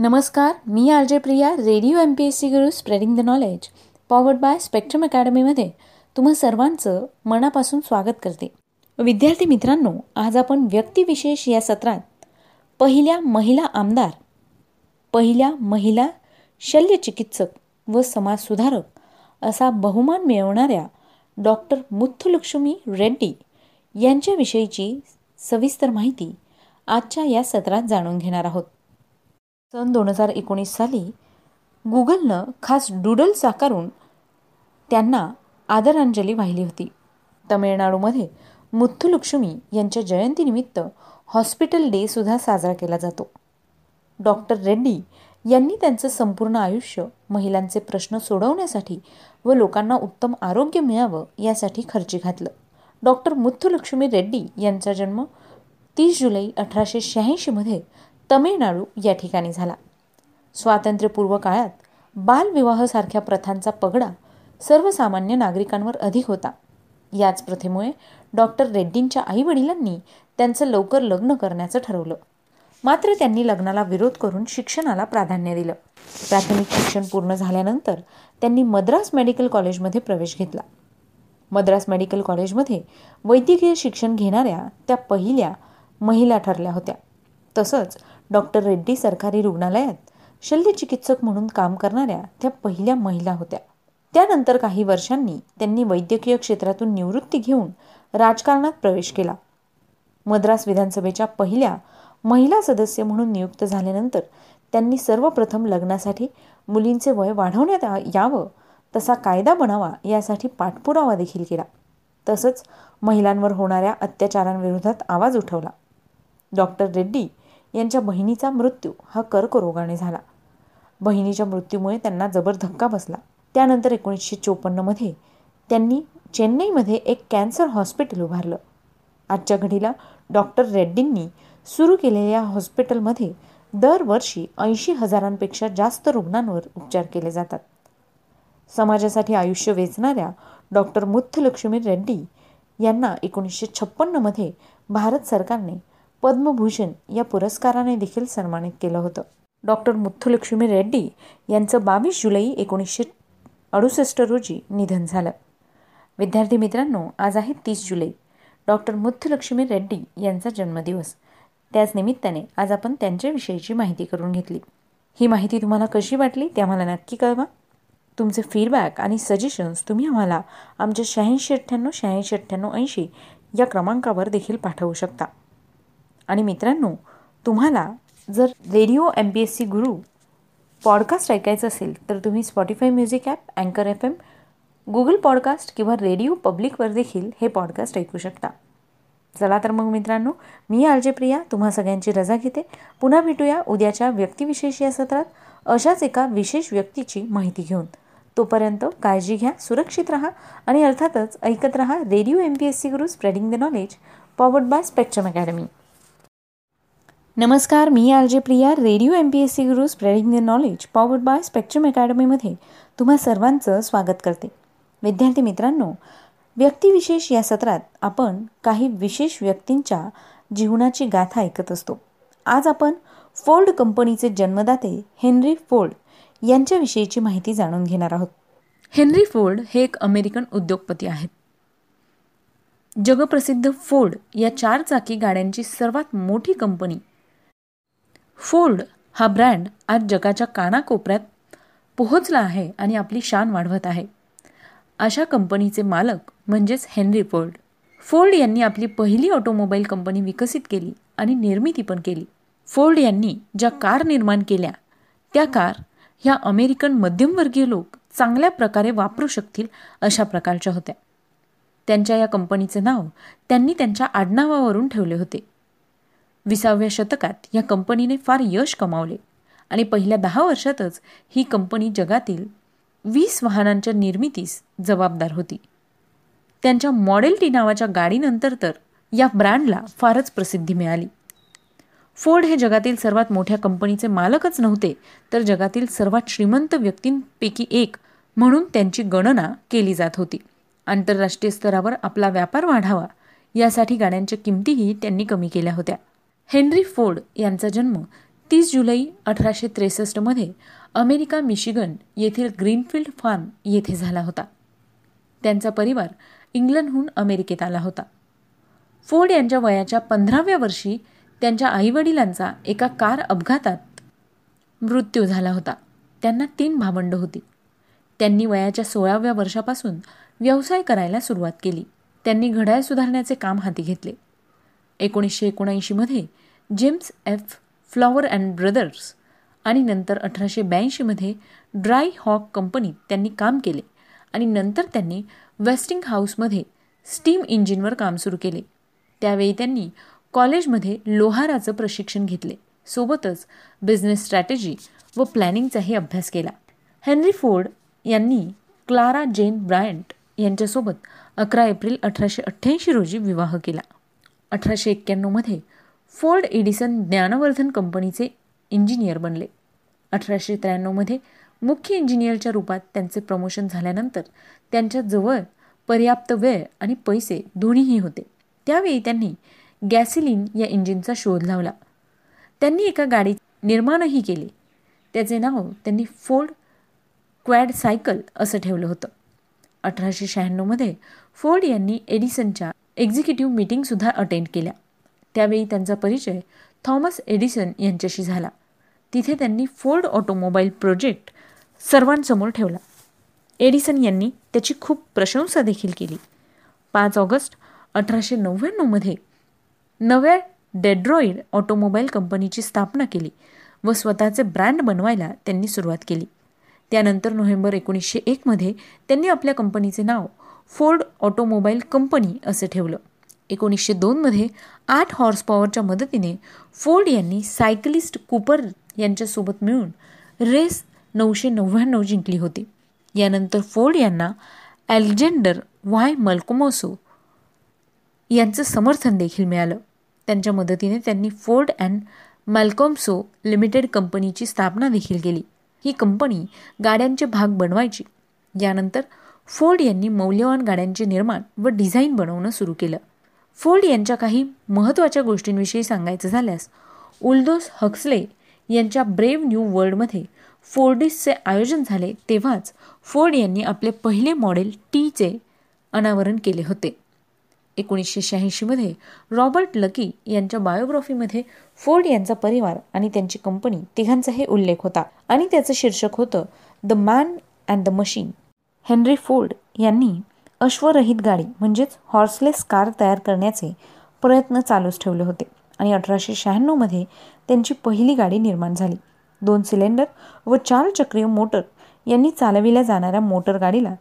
नमस्कार मी R J Priya radio M P S C Guru spreading the knowledge powered by Spectrum अकॅडमीमध्ये तुम्हा सर्वांचं मनापासून स्वागत करते. विद्यार्थी मित्रांनो आज आपण व्यक्तिविशेष या सत्रात पहिल्या महिला आमदार पहिल्या महिला शल्यचिकित्सक व समाजसुधारक असा बहुमान मिळवणाऱ्या डॉक्टर मुथुलक्ष्मी रेड्डी यांच्याविषयीची सविस्तर माहिती आजच्या या सत्रात जाणून घेणार आहोत. सन दोन हजार एकोणीस साली गुगलनं खास डुडल साकारून त्यांना आदरांजली वाहिली होती. तमिळनाडूमध्ये मुथुलक्ष्मी यांच्या जयंतीनिमित्त हॉस्पिटल डे सुद्धा साजरा केला जातो. डॉक्टर रेड्डी यांनी त्यांचं संपूर्ण आयुष्य महिलांचे प्रश्न सोडवण्यासाठी व लोकांना उत्तम आरोग्य मिळावं यासाठी खर्ची घातलं. डॉक्टर मुथुलक्ष्मी रेड्डी यांचा जन्म तीस जुलै अठराशे शहाऐंशीमध्ये तमिळनाडू या ठिकाणी झाला. स्वातंत्र्यपूर्व काळात बालविवाहासारख्या प्रथांचा पगडा सर्वसामान्य नागरिकांवर अधिक होता. याच प्रथेमुळे डॉक्टर रेड्डींच्या आईवडिलांनी त्यांचं लवकर लग्न करण्याचं ठरवलं. मात्र त्यांनी लग्नाला विरोध करून शिक्षणाला प्राधान्य दिलं. प्राथमिक शिक्षण पूर्ण झाल्यानंतर त्यांनी मद्रास मेडिकल कॉलेजमध्ये प्रवेश घेतला. मद्रास मेडिकल कॉलेजमध्ये वैद्यकीय शिक्षण घेणाऱ्या त्या पहिल्या महिला ठरल्या होत्या. तसंच डॉक्टर रेड्डी सरकारी रुग्णालयात शल्यचिकित्सक म्हणून काम करणाऱ्या त्या पहिल्या महिला होत्या. त्यानंतर काही वर्षांनी त्यांनी वैद्यकीय क्षेत्रातून निवृत्ती घेऊन राजकारणात प्रवेश केला. मद्रास विधानसभेच्या पहिल्या महिला सदस्य म्हणून नियुक्त झाल्यानंतर त्यांनी सर्वप्रथम लग्नासाठी मुलींचे वय वाढवण्यात यावं तसा कायदा बनावा यासाठी पाठपुरावा देखील केला. तसंच महिलांवर होणाऱ्या अत्याचारांविरोधात आवाज उठवला. डॉक्टर रेड्डी यांच्या बहिणीचा मृत्यू हा कर्करोगाने झाला. बहिणीच्या मृत्यूमुळे त्यांना जबर धक्का बसला. त्यानंतर एकोणीसशे चोपन्नमध्ये त्यांनी चेन्नईमध्ये एक कॅन्सर हॉस्पिटल उभारलं. आजच्या घडीला डॉक्टर रेड्डींनी सुरू केलेल्या हॉस्पिटलमध्ये दरवर्षी ऐंशी हजारांपेक्षा जास्त रुग्णांवर उपचार केले जातात. समाजासाठी आयुष्य वेचणाऱ्या डॉक्टर मुथलक्ष्मी रेड्डी यांना एकोणीसशे छप्पन्नमध्ये भारत सरकारने पद्मभूषण या पुरस्काराने देखील सन्मानित केलं होतं. डॉक्टर मुथुलक्ष्मी रेड्डी यांचं बावीस जुलै एकोणीसशे अडुसष्ट रोजी निधन झालं. विद्यार्थी मित्रांनो आज आहे तीस जुलै. डॉक्टर मुथुलक्ष्मी रेड्डी यांचा जन्मदिवस. त्याच निमित्ताने आज आपण त्यांच्याविषयीची माहिती करून घेतली. ही माहिती तुम्हाला कशी वाटली ते आम्हाला नक्की कळवा. तुमचे फीडबॅक आणि सजेशन्स तुम्ही आम्हाला आमच्या शहाऐंशी अठ्ठ्याण्णव शहाऐंशी अठ्ठ्याण्णव ऐंशी या क्रमांकावर देखील पाठवू शकता. आणि मित्रांनो तुम्हाला जर radio M P S C Guru podcast ऐकायचं असेल तर तुम्ही स्पॉटीफाय म्युझिक ॲप अँकर एफ एम गुगल पॉडकास्ट किंवा रेडिओ पब्लिकवर देखील हे पॉडकास्ट ऐकू शकता. चला तर मग मित्रांनो मी आरजे प्रिया तुम्हा सगळ्यांची रजा घेते. पुन्हा भेटूया उद्याच्या व्यक्तिविशेष या सत्रात. अशाच एका विशेष व्यक्तीची माहिती घेऊन. तोपर्यंत काळजी घ्या सुरक्षित राहा आणि अर्थातच ऐकत राहा radio M P S C Guru spreading the knowledge powered by Spectrum Academy नमस्कार मी R J Priya radio M P S C Guru spreading the knowledge powered by Spectrum अकॅडमीमध्ये तुम्हा सर्वांचं स्वागत करते. विद्यार्थी मित्रांनो व्यक्तिविशेष या सत्रात आपण काही विशेष व्यक्तींच्या जीवनाची गाथा ऐकत असतो. आज आपण फोल्ड कंपनीचे जन्मदाते हेनरी फोल्ड यांच्याविषयीची माहिती जाणून घेणार आहोत. हेनरी फोल्ड हे एक अमेरिकन उद्योगपती आहेत. जगप्रसिद्ध फोर्ड या चार चाकी गाड्यांची सर्वात मोठी कंपनी फोर्ड हा ब्रँड आज जगाच्या कानाकोपऱ्यात पोहोचला आहे आणि आपली शान वाढवत आहे. अशा कंपनीचे मालक म्हणजेच हेनरी फोर्ड. फोर्ड यांनी आपली पहिली ऑटोमोबाईल कंपनी विकसित केली आणि निर्मिती पण केली. फोर्ड यांनी ज्या कार निर्माण केल्या त्या कार ह्या अमेरिकन मध्यमवर्गीय लोक चांगल्या प्रकारे वापरू शकतील अशा प्रकारच्या होत्या. त्यांच्या या कंपनीचे नाव त्यांनी त्यांच्या आडनावावरून ठेवले होते. विसाव्या शतकात या कंपनीने फार यश कमावले. आणि पहिल्या दहा वर्षातच ही कंपनी जगातील वीस वाहनांच्या निर्मितीस जबाबदार होती. त्यांच्या मॉडेल टी नावाच्या गाडीनंतर तर या ब्रँडला फारच प्रसिद्धी मिळाली. फोर्ड हे जगातील सर्वात मोठ्या कंपनीचे मालकच नव्हते तर जगातील सर्वात श्रीमंत व्यक्तींपैकी एक म्हणून त्यांची गणना केली जात होती. आंतरराष्ट्रीय स्तरावर आपला व्यापार वाढावा यासाठी गाड्यांच्या किमतीही त्यांनी कमी केल्या होत्या. हेनरी फोर्ड यांचा जन्म तीस जुलै अठराशे त्रेसष्टमध्ये अमेरिका मिशिगन येथील ग्रीनफील्ड फार्म येथे झाला होता. त्यांचा परिवार इंग्लंडहून अमेरिकेत आला होता. फोर्ड यांच्या वयाच्या पंधराव्या वर्षी त्यांच्या आईवडिलांचा एका कार अपघातात मृत्यू झाला होता. त्यांना तीन भावंड होती. त्यांनी वयाच्या सोळाव्या वर्षापासून व्यवसाय करायला सुरुवात केली. त्यांनी घड्याळ सुधारण्याचे काम हाती घेतले. एकोणीसशे एकोणऐंशीमध्ये James F. Flower and Brothers आणि नंतर अठराशे ब्याऐंशीमध्ये ड्राय हॉक कंपनीत त्यांनी काम केले आणि नंतर त्यांनी वेस्टिंग हाऊसमध्ये स्टीम इंजिनवर काम सुरू केले. त्यावेळी त्यांनी कॉलेजमध्ये लोहाराचं प्रशिक्षण घेतले. सोबतच बिझनेस स्ट्रॅटेजी व प्लॅनिंगचाही अभ्यास केला. हेनरी फोर्ड यांनी क्लारा जेन ब्रायंट यांच्यासोबत अकरा एप्रिल अठराशे अठ्ठ्याऐंशी रोजी विवाह केला. अठराशे एक्क्याण्णवमध्ये फोर्ड एडिसन ज्ञानवर्धन कंपनीचे इंजिनियर बनले. अठराशे त्र्याण्णवमध्ये मुख्य इंजिनियरच्या रूपात त्यांचे प्रमोशन झाल्यानंतर त्यांच्याजवळ पर्याप्त वेळ आणि पैसे दोन्हीही होते. त्यावेळी त्यांनी गॅसिलिन या इंजिनचा शोध लावला. त्यांनी एका गाडी निर्माणही केले. त्याचे नाव त्यांनी फोर्ड क्वॅड सायकल असं ठेवलं होतं. अठराशे शहाण्णवमध्ये फोर्ड यांनी एडिसनच्या एक्झिक्युटिव्ह मीटिंगसुद्धा अटेंड केल्या. त्यावेळी त्यांचा परिचय थॉमस एडिसन यांच्याशी झाला. तिथे त्यांनी फोर्ड ऑटोमोबाईल प्रोजेक्ट सर्वांसमोर ठेवला. एडिसन यांनी त्याची खूप प्रशंसा देखील केली. पाच ऑगस्ट अठराशे नव्याण्णवमध्ये नव्या डेड्रॉईड ऑटोमोबाईल कंपनीची स्थापना केली व स्वतःचे ब्रँड बनवायला त्यांनी सुरुवात केली. त्यानंतर नोव्हेंबर एकोणीसशे एकमध्ये त्यांनी आपल्या कंपनीचे नाव फोर्ड ऑटोमोबाईल कंपनी असं ठेवलं. एकोणीसशे दोनमध्ये आठ हॉर्स पॉवरच्या मदतीने फोर्ड यांनी सायकलिस्ट कुपर यांच्यासोबत मिळून रेस नऊशे नव्याण्णव जिंकली होती. यानंतर फोर्ड यांना अलेक्झांडर वाय मल्कोमोसो यांचं समर्थन देखील मिळालं. त्यांच्या मदतीने त्यांनी फोर्ड अँड मॅल्कॉम्सो लिमिटेड कंपनीची स्थापना देखील केली. ही कंपनी गाड्यांचे भाग बनवायची. यानंतर फोर्ड यांनी मौल्यवान गाड्यांचे निर्माण व डिझाईन बनवणं सुरू केलं. फोर्ड यांच्या काही महत्त्वाच्या गोष्टींविषयी सांगायचं झाल्यास उल्दोस हक्सले यांच्या ब्रेव न्यू वर्ल्डमध्ये फोर्डिसचे आयोजन झाले तेव्हाच फोर्ड यांनी आपले पहिले मॉडेल टीचे अनावरण केले होते. एकोणीसशे शहाऐंशीमध्ये रॉबर्ट लकी यांच्या बायोग्राफीमध्ये फोर्ड यांचा परिवार आणि त्यांची कंपनी तिघांचाही उल्लेख होता आणि त्याचं शीर्षक होतं the man and the machine. Henry Ford यांनी अश्वरहित गाडी म्हणजेच हॉर्सलेस कार तयार करण्याचे प्रयत्न चालूच ठेवले होते आणि अठराशे शहाण्णवमध्ये त्यांची पहिली गाडी निर्माण झाली. दोन सिलेंडर व चार चक्रीय मोटर यांनी चालविल्या जाणाऱ्या मोटर गाडीला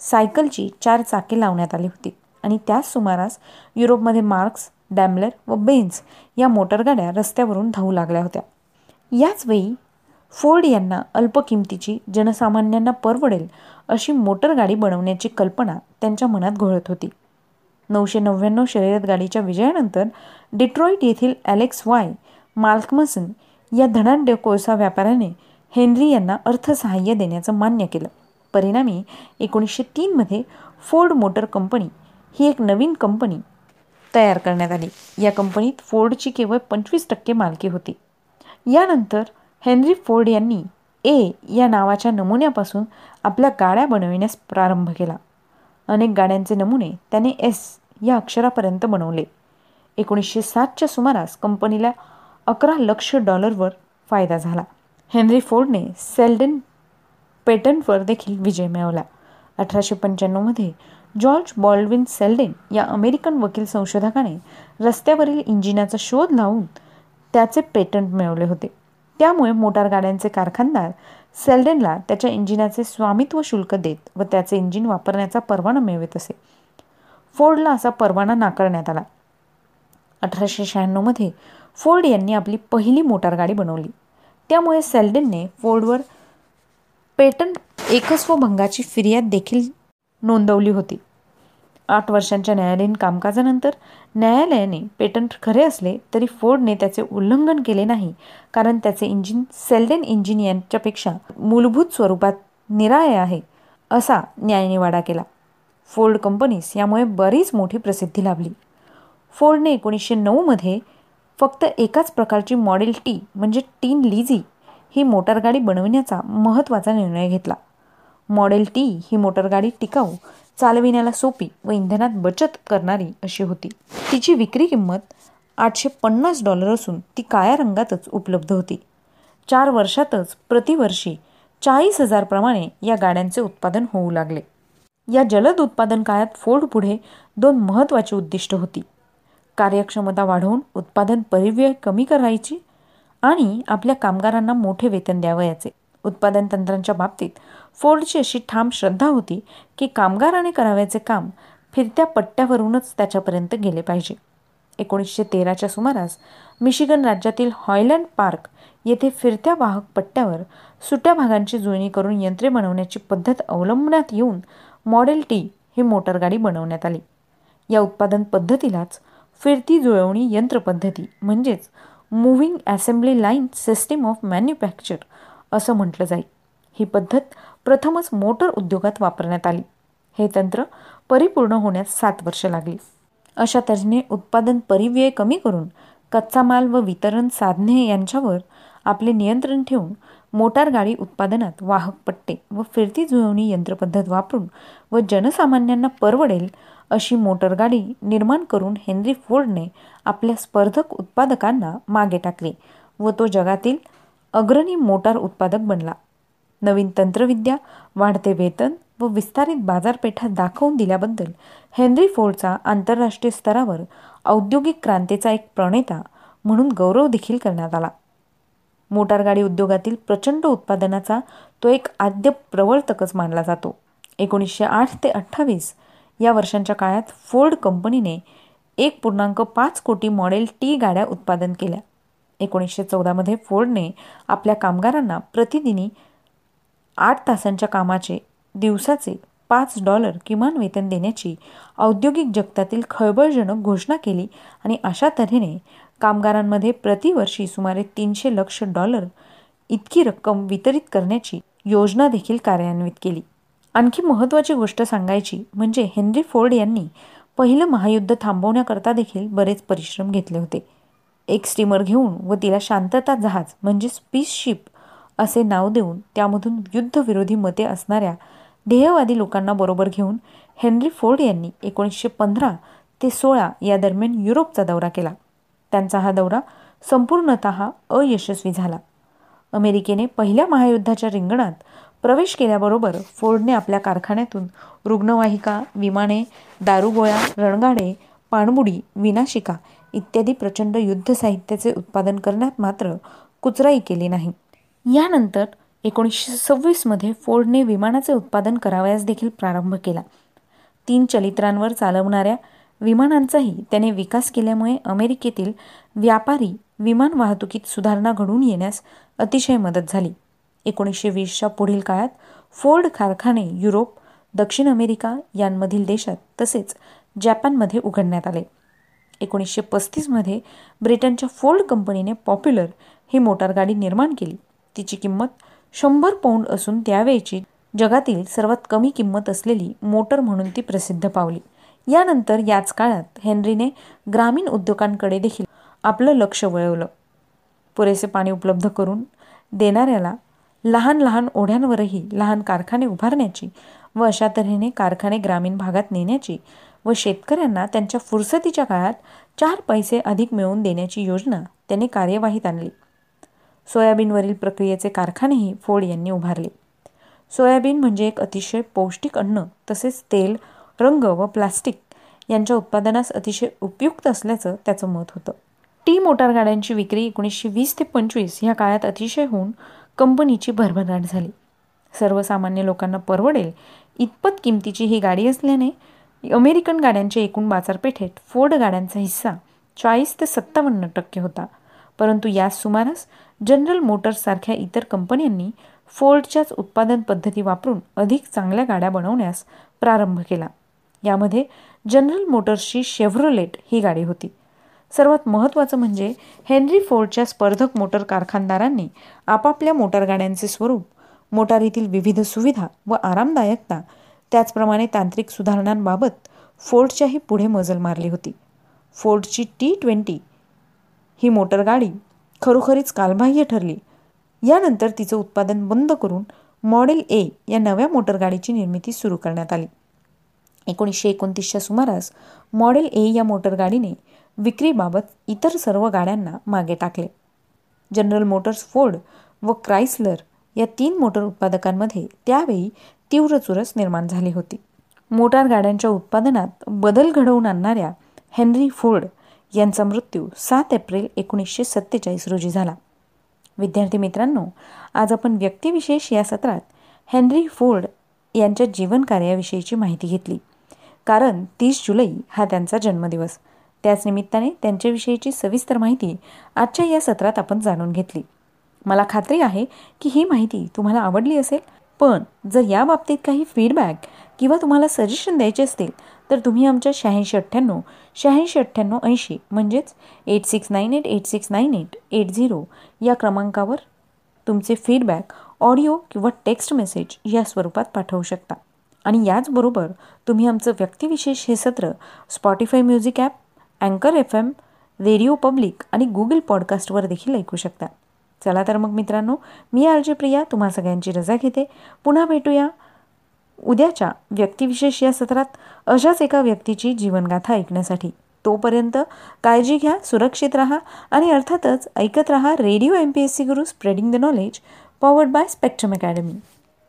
सायकलची चार चाके लावण्यात आली होती आणि त्याच सुमारास युरोपमध्ये मार्क्स डॅमलर व बेन्स या मोटरगाड्या रस्त्यावरून धावू लागल्या होत्या. याच वेळी फोर्ड यांना अल्प किमतीची जनसामान्यांना परवडेल अशी मोटरगाडी बनवण्याची कल्पना त्यांच्या मनात घोळत होती. नऊशे नव्याण्णव शर्यत गाडीच्या विजयानंतर डिट्रॉईट येथील ॲलेक्स वाय माल्कमसन या धनाढ्य कोळसा व्यापाऱ्याने हेनरी यांना अर्थसहाय्य देण्याचं मान्य केलं. परिणामी एकोणीसशे तीनमध्ये फोर्ड मोटर कंपनी ही एक नवीन कंपनी तयार करण्यात आली. या कंपनीत फोर्डची केवळ पंचवीस टक्के मालकी होती. यानंतर हेनरी फोर्ड यांनी ए या नावाच्या नमुन्यापासून आपल्या गाड्या बनविण्यास प्रारंभ केला. अनेक गाड्यांचे नमुने त्याने एस या अक्षरापर्यंत बनवले. एकोणीसशे सातच्या सुमारास कंपनीला अकरा लक्ष डॉलरवर फायदा झाला. हेनरी फोर्डने सेल्डन पेटंटवर देखील विजय मिळवला. अठराशे पंच्याण्णवमध्ये जॉर्ज बॉल्डविन सेल्डेन या अमेरिकन वकील संशोधकाने रस्त्यावरील इंजिनाचा शोध लावून त्याचे पेटंट मिळवले होते. त्यामुळे मोटार गाड्यांचे कारखानदार सेल्डेनला त्याच्या इंजिनाचे स्वामित्व शुल्क देत व त्याचे इंजिन वापरण्याचा परवाना मिळवित असे. फोर्डला असा परवाना नाकारण्यात आला. अठराशे शहाण्णवमध्ये फोर्ड यांनी आपली पहिली मोटार गाडी बनवली. त्यामुळे सेल्डेनने फोर्डवर पेटंट एकस्व भंगाची फिर्याद देखील नोंदवली होती. आठ वर्षांच्या न्यायालयीन कामकाजानंतर न्यायालयाने पेटंट खरे असले तरी फोर्डने त्याचे उल्लंघन केले नाही कारण त्याचे इंजिन सेल्डेन इंजिन यांच्यापेक्षा मूलभूत स्वरूपात निराळे आहे असा न्यायनिवाडा केला. फोर्ड कंपनीस यामुळे बरीच मोठी प्रसिद्धी लाभली. फोर्डने एकोणीसशे नऊमध्ये फक्त एकाच प्रकारची मॉडेल टी म्हणजे टीन लिझी ही मोटारगाडी बनविण्याचा महत्त्वाचा निर्णय घेतला. मॉडेल टी ही मोटारगाडी टिकाऊ चालविण्याला सोपी व इंधनात बचत करणारी अशी होती. तिची विक्री किंमत आठशे पन्नास डॉलर असून ती काळ्या रंगातच उपलब्ध होती. चार वर्षातच प्रतिवर्षी चाळीस हजारप्रमाणे या गाड्यांचे उत्पादन होऊ लागले. या जलद उत्पादन काळात फोर्ड पुढे दोन महत्त्वाची उद्दिष्ट होती. कार्यक्षमता वाढवून उत्पादन परिव्यय कमी करायची आणि आपल्या कामगारांना मोठे वेतन द्यावयाचे. उत्पादन तंत्रांच्या बाबतीत फोर्डची अशी ठाम श्रद्धा होती की कामगाराने करावयाचे काम फिरत्या पट्ट्यावरूनच त्याच्यापर्यंत गेले पाहिजे. एकोणीसशे तेराच्या सुमारास मिशिगन राज्यातील हॉयलँड पार्क येथे फिरत्या वाहक पट्ट्यावर सुट्या भागांची जुळणी करून यंत्रे बनवण्याची पद्धत अवलंबण्यात येऊन मॉडेल टी ही मोटरगाडी बनवण्यात आली. या उत्पादन पद्धतीलाच फिरती जुळवणी यंत्रपद्धती म्हणजेच moving assembly line system of manufacture असं म्हटलं जाईल ही पद्धत प्रथमच मोटर उद्योगात वापरण्यात आली. हे तंत्र परिपूर्ण होण्यास सात वर्ष लागली. अशा तऱ्हेने उत्पादन परिव्यय कमी करून कच्चा माल व वितरण साधने यांच्यावर आपले नियंत्रण ठेवून मोटार गाडी उत्पादनात वाहक पट्टे व फिरती जुळवणी यंत्रपद्धत वापरून व जनसामान्यांना परवडेल अशी मोटरगाडी निर्माण करून हेनरी फोर्डने आपल्या स्पर्धक उत्पादकांना मागे टाकले व तो जगातील अग्रणी मोटार उत्पादक बनला. नवीन तंत्रविद्या वाढते वेतन व विस्तारित बाजारपेठा दाखवून दिल्याबद्दल हेनरी फोर्डचा आंतरराष्ट्रीय स्तरावर औद्योगिक क्रांतीचा एक प्रणेता म्हणून गौरव देखील करण्यात आला. मोटारगाडी उद्योगातील प्रचंड उत्पादनाचा तो एक आद्य प्रवर्तकच मानला जातो. एकोणीसशे आठ ते अठ्ठावीस या वर्षांच्या काळात फोर्ड कंपनीने एक पूर्णांक पाच कोटी मॉडेल टी गाड्या उत्पादन केल्या. एकोणीसशे चौदामध्ये फोर्डने आपल्या कामगारांना प्रतिदिनी आठ तासांच्या कामाचे दिवसाचे पाच डॉलर किमान वेतन देण्याची औद्योगिक जगतातील खळबळजनक घोषणा केली आणि अशा तऱ्हेने कामगारांमध्ये प्रतिवर्षी सुमारे तीनशे लक्ष डॉलर इतकी रक्कम वितरित करण्याची योजना देखील कार्यान्वित केली. आणखी महत्त्वाची गोष्ट सांगायची म्हणजे हेनरी फोर्ड यांनी पहिलं महायुद्ध थांबवण्याकरता देखील बरेच परिश्रम घेतले होते. एक स्टीमर घेऊन व तिला शांतता जहाज म्हणजे पीस शिप असे नाव देऊन त्यामधून युद्धविरोधी मते असणाऱ्या ध्येयवादी लोकांना बरोबर घेऊन हेनरी फोर्ड यांनी एकोणीसशे पंधरा ते सोळा या दरम्यान युरोपचा दौरा केला. त्यांचा हा दौरा संपूर्णत अयशस्वी झाला. अमेरिकेने पहिल्या महायुद्धाच्या रिंगणात प्रवेश केल्याबरोबर फोर्डने आपल्या कारखान्यातून रुग्णवाहिका विमाने दारुगोळ्या रणगाडे पाणबुडी विनाशिका इत्यादी प्रचंड युद्ध साहित्याचे उत्पादन करण्यात मात्र कुचराई केली नाही. यानंतर एकोणीसशे सव्वीसमध्ये फोर्डने विमानाचे उत्पादन करावयास देखील प्रारंभ केला. तीन चलित्रांवर चालवणाऱ्या विमानांचाही त्याने विकास केल्यामुळे अमेरिकेतील व्यापारी विमान वाहतुकीत सुधारणा घडून येण्यास अतिशय मदत झाली. एकोणीसशे वीसच्या पुढील काळात फोर्ड कारखाने युरोप दक्षिण अमेरिका यांमधील देशात तसेच जपानमध्ये उघडण्यात आले. एकोणीसशे पस्तीसमध्ये ब्रिटनच्या फोर्ड कंपनीने पॉप्युलर ही मोटारगाडी निर्माण केली. तिची किंमत शंभर पौंड असून त्यावेळची जगातील सर्वात कमी किंमत असलेली मोटर म्हणून ती प्रसिद्ध पावली. यानंतर याच काळात हेनरीने ग्रामीण उद्योगांकडे देखील आपलं लक्ष वळवलं. पुरेसे पाणी उपलब्ध करून देणाऱ्याला लहान लहान ओढ्यांवरही लहान कारखाने उभारण्याची व अशा तऱ्हेने कारखाने ग्रामीण भागात नेण्याची व शेतकऱ्यांना त्यांच्या फुरसतीच्या काळात चार पैसे अधिक मिळवून देण्याची योजना त्याने कार्यवाहीत आणली. सोयाबीनवरील प्रक्रियेचे कारखानेही फोड यांनी उभारले. सोयाबीन म्हणजे एक अतिशय पौष्टिक अन्न तसेच तेल रंग व प्लास्टिक यांच्या उत्पादनास अतिशय उपयुक्त असल्याचं त्याचं मत होतं. टी मोटार गाड्यांची विक्री एकोणीसशे वीस ते पंचवीस ह्या काळात अतिशय होऊन कंपनीची भरभराट झाली. सर्वसामान्य लोकांना परवडेल इतपत किमतीची ही गाडी असल्याने अमेरिकन गाड्यांच्या एकूण बाजारपेठेत फोर्ड गाड्यांचा हिस्सा चाळीस ते सत्तावन्न टक्के होता. परंतु याच सुमारास जनरल मोटर्ससारख्या इतर कंपन्यांनी फोर्डच्याच उत्पादन पद्धती वापरून अधिक चांगल्या गाड्या बनवण्यास प्रारंभ केला. यामध्ये जनरल मोटर्सची शेव्हरोलेट ही गाडी होती. सर्वात महत्त्वाचं म्हणजे हेनरी फोर्डच्या स्पर्धक मोटर कारखानदारांनी आपापल्या मोटारगाड्यांचे स्वरूप मोटारीतील विविध सुविधा व आरामदायकता त्याचप्रमाणे तांत्रिक सुधारणांबाबत फोर्डच्याही पुढे मजल मारली होती. फोर्डची टी ट्वेंटी ही मोटरगाडी खरोखरीच कालबाह्य ठरली. यानंतर तिचं उत्पादन बंद करून मॉडेल ए या नव्या मोटरगाडीची निर्मिती सुरू करण्यात आली. एकोणीसशे एकोणतीसच्या सुमारास मॉडेल ए या मोटरगाडीने विक्रीबाबत इतर सर्व गाड्यांना मागे टाकले. जनरल मोटर्स फोर्ड व क्राइसलर या तीन मोटर उत्पादकांमध्ये त्यावेळी तीव्र चुरस निर्माण झाली होती. मोटार गाड्यांच्या उत्पादनात बदल घडवून आणणाऱ्या हेनरी फोर्ड यांचा मृत्यू सात एप्रिल एकोणीसशे सत्तेचाळीस रोजी झाला. विद्यार्थी मित्रांनो आज आपण व्यक्तिविशेष या सत्रात हेनरी फोर्ड यांच्या जीवनकार्याविषयीची माहिती घेतली. कारण तीस जुलै हा त्यांचा जन्मदिवस. त्याच निमित्ताने त्यांच्याविषयीची सविस्तर माहिती आजच्या या सत्रात आपण जाणून घेतली. मला खात्री आहे की ही माहिती तुम्हाला आवडली असेल पण जर या बाबतीत काही फीडबॅक किंवा तुम्हाला सजेशन द्यायचे असतील तर तुम्ही आमच्या शहाऐंशी अठ्ठ्याण्णव शहाऐंशी अठ्ठ्याण्णव ऐंशी म्हणजेच eight six nine eight eight six nine eight eight zero या क्रमांकावर तुमचे फीडबॅक ऑडिओ किंवा टेक्स्ट मेसेज या स्वरूपात पाठवू शकता. आणि याचबरोबर तुम्ही आमचं व्यक्तिविशेष हे सत्र स्पॉटीफाय म्युझिक ॲप अँकर एफ एम रेडिओ पब्लिक आणि गुगल पॉडकास्टवर देखील ऐकू शकता. चला तर मग मित्रांनो मी आरजे प्रिया तुम्हा सगळ्यांची रजा घेते. पुन्हा भेटूया. उद्याच्या व्यक्तिविशेष या सत्रात अशाच एका व्यक्तीची जीवनगाथा ऐकण्यासाठी. तोपर्यंत काळजी घ्या सुरक्षित राहा आणि अर्थातच ऐकत राहा radio M P S C Guru spreading the knowledge powered by Spectrum Academy